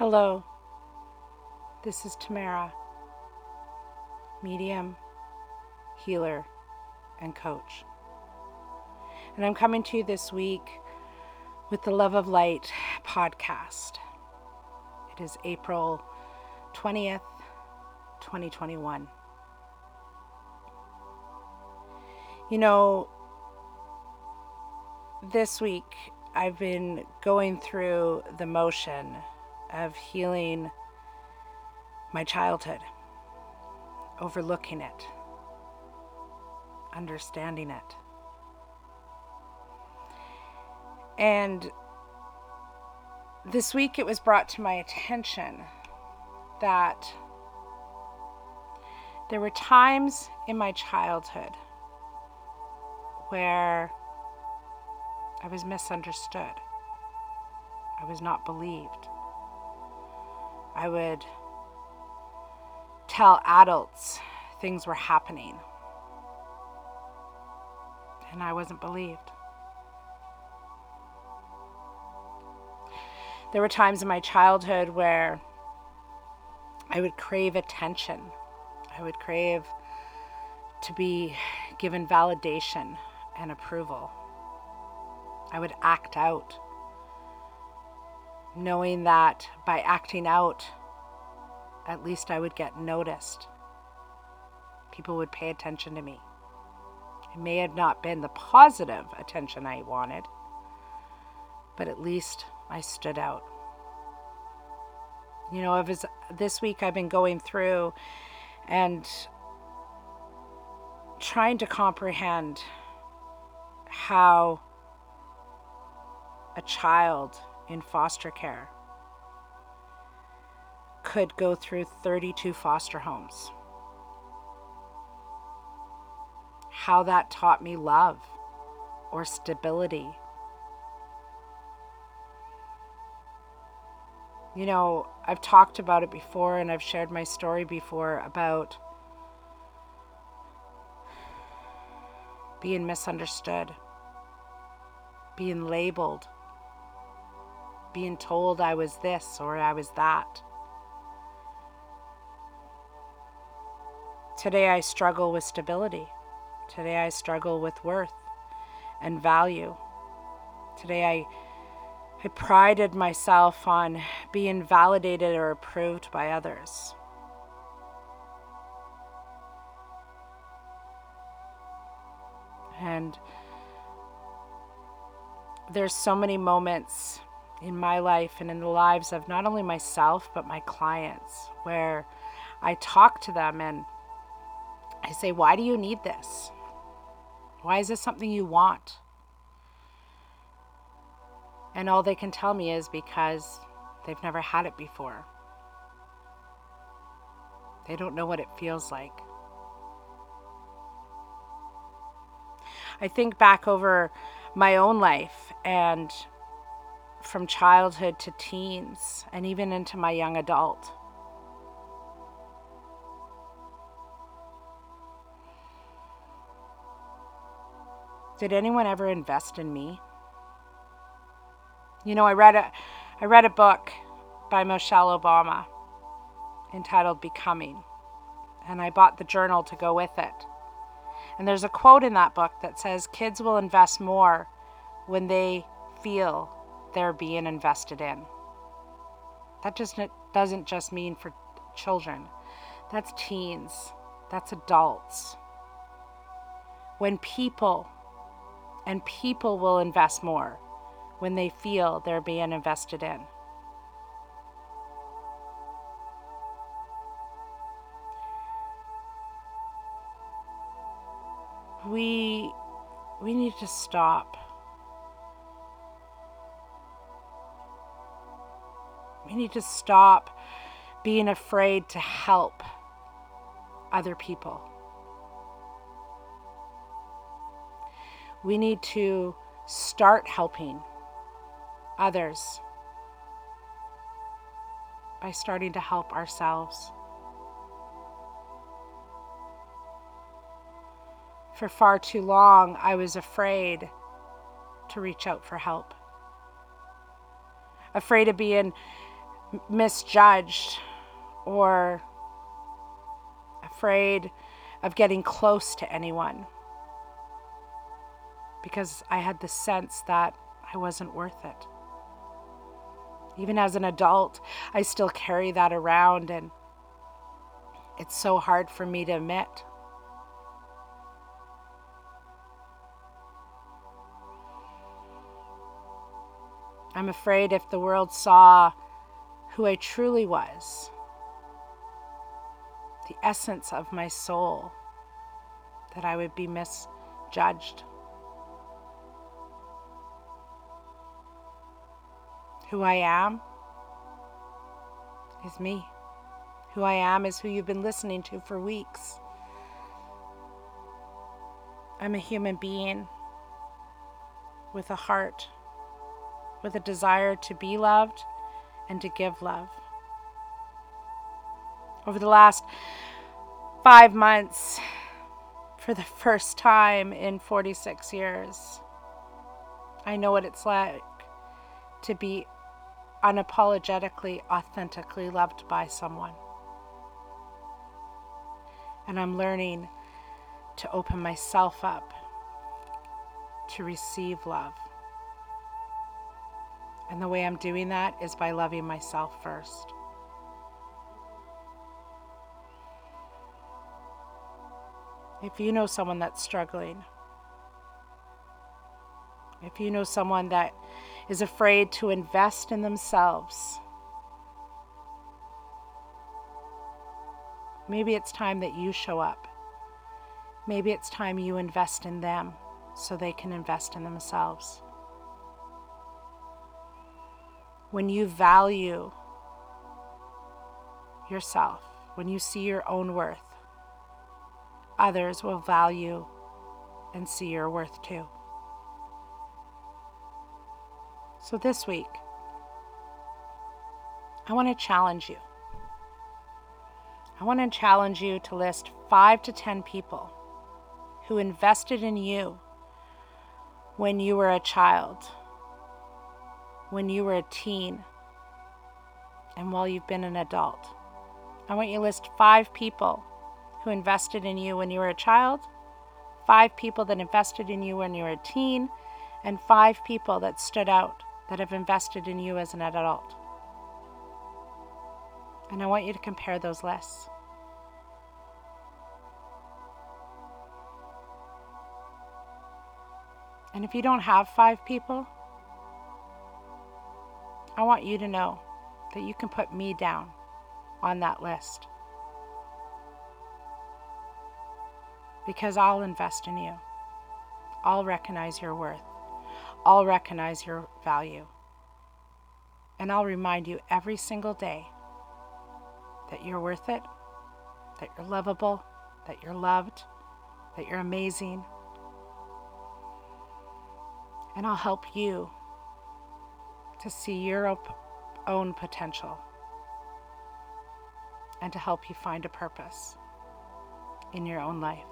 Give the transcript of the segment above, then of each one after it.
Hello, this is Tamara, medium, healer, and coach. And I'm coming to you this week with the Love of Light podcast. It is April 20th, 2021. You know, this week I've been going through the motion of healing my childhood, overlooking it, understanding it. And this week it was brought to my attention that there were times in my childhood where I was misunderstood. I was not believed. I would tell adults things were happening, and I wasn't believed. There were times in my childhood where I would crave attention. I would crave to be given validation and approval. I would act out, knowing that by acting out, at least I would get noticed. People would pay attention to me. It may have not been the positive attention I wanted, but at least I stood out. You know, was this week I've been going through and trying to comprehend how a child in foster care could go through 32 foster homes. How that taught me love or stability. You know, I've talked about it before and I've shared my story before about being misunderstood, being labeled, being told I was this or I was that. Today I struggle with stability. Today I struggle with worth and value. Today I, I prided myself on being validated or approved by others. And there's so many moments in my life and in the lives of not only myself but my clients where I talk to them and I say, Why do you need this? Why is this something you want? And all they can tell me is because they've never had it before. They don't know what it feels like. I think back over my own life and from childhood to teens and even into my young adult. Did anyone ever invest in me? You know, I read a I read a book by Michelle Obama entitled Becoming, and I bought the journal to go with it. And there's a quote in that book that says kids will invest more when they feel they're being invested in. That just doesn't just mean for children. That's teens. That's adults. When people and people will invest more when they feel they're being invested in. We we need to stop. We need to stop being afraid to help other people. we need to start helping others by starting to help ourselves. For far too long, I was afraid to reach out for help. Afraid of being misjudged or afraid of getting close to anyone because I had the sense that I wasn't worth it. Even as an adult, I still carry that around, and it's so hard for me to admit. I'm afraid if the world saw who I truly was, the essence of my soul, that I would be misjudged. Who I am is me. Who I am is who you've been listening to for weeks. I'm a human being with a heart, with a desire to be loved and to give love. Over the last five months, for the first time in 46 years, I know what it's like to be unapologetically, authentically loved by someone. And I'm learning to open myself up to receive love. And the way I'm doing that is by loving myself first. If you know someone that's struggling, if you know someone that is afraid to invest in themselves. Maybe it's time that you show up. Maybe it's time you invest in them so they can invest in themselves. When you value yourself, when you see your own worth, others will value and see your worth too. So this week, I want to challenge you. I want to challenge you to list five to 10 people who invested in you when you were a child, when you were a teen, and while you've been an adult. I want you to list five people who invested in you when you were a child, five people that invested in you when you were a teen, and five people that stood out that have invested in you as an adult. And I want you to compare those lists. And if you don't have five people, I want you to know that you can put me down on that list. Because I'll invest in you. I'll recognize your worth. I'll recognize your value. And I'll remind you every single day that you're worth it, that you're lovable, that you're loved, that you're amazing. And I'll help you to see your own potential and to help you find a purpose in your own life.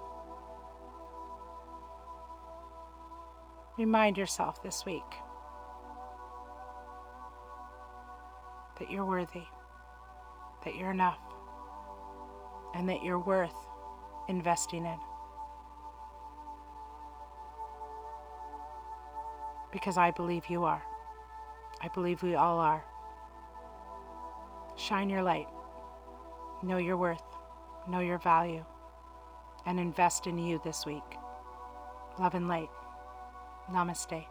Remind yourself this week that you're worthy, that you're enough, and that you're worth investing in. Because I believe you are. I believe we all are. Shine your light. Know your worth. Know your value. And invest in you this week. Love and light. Namaste.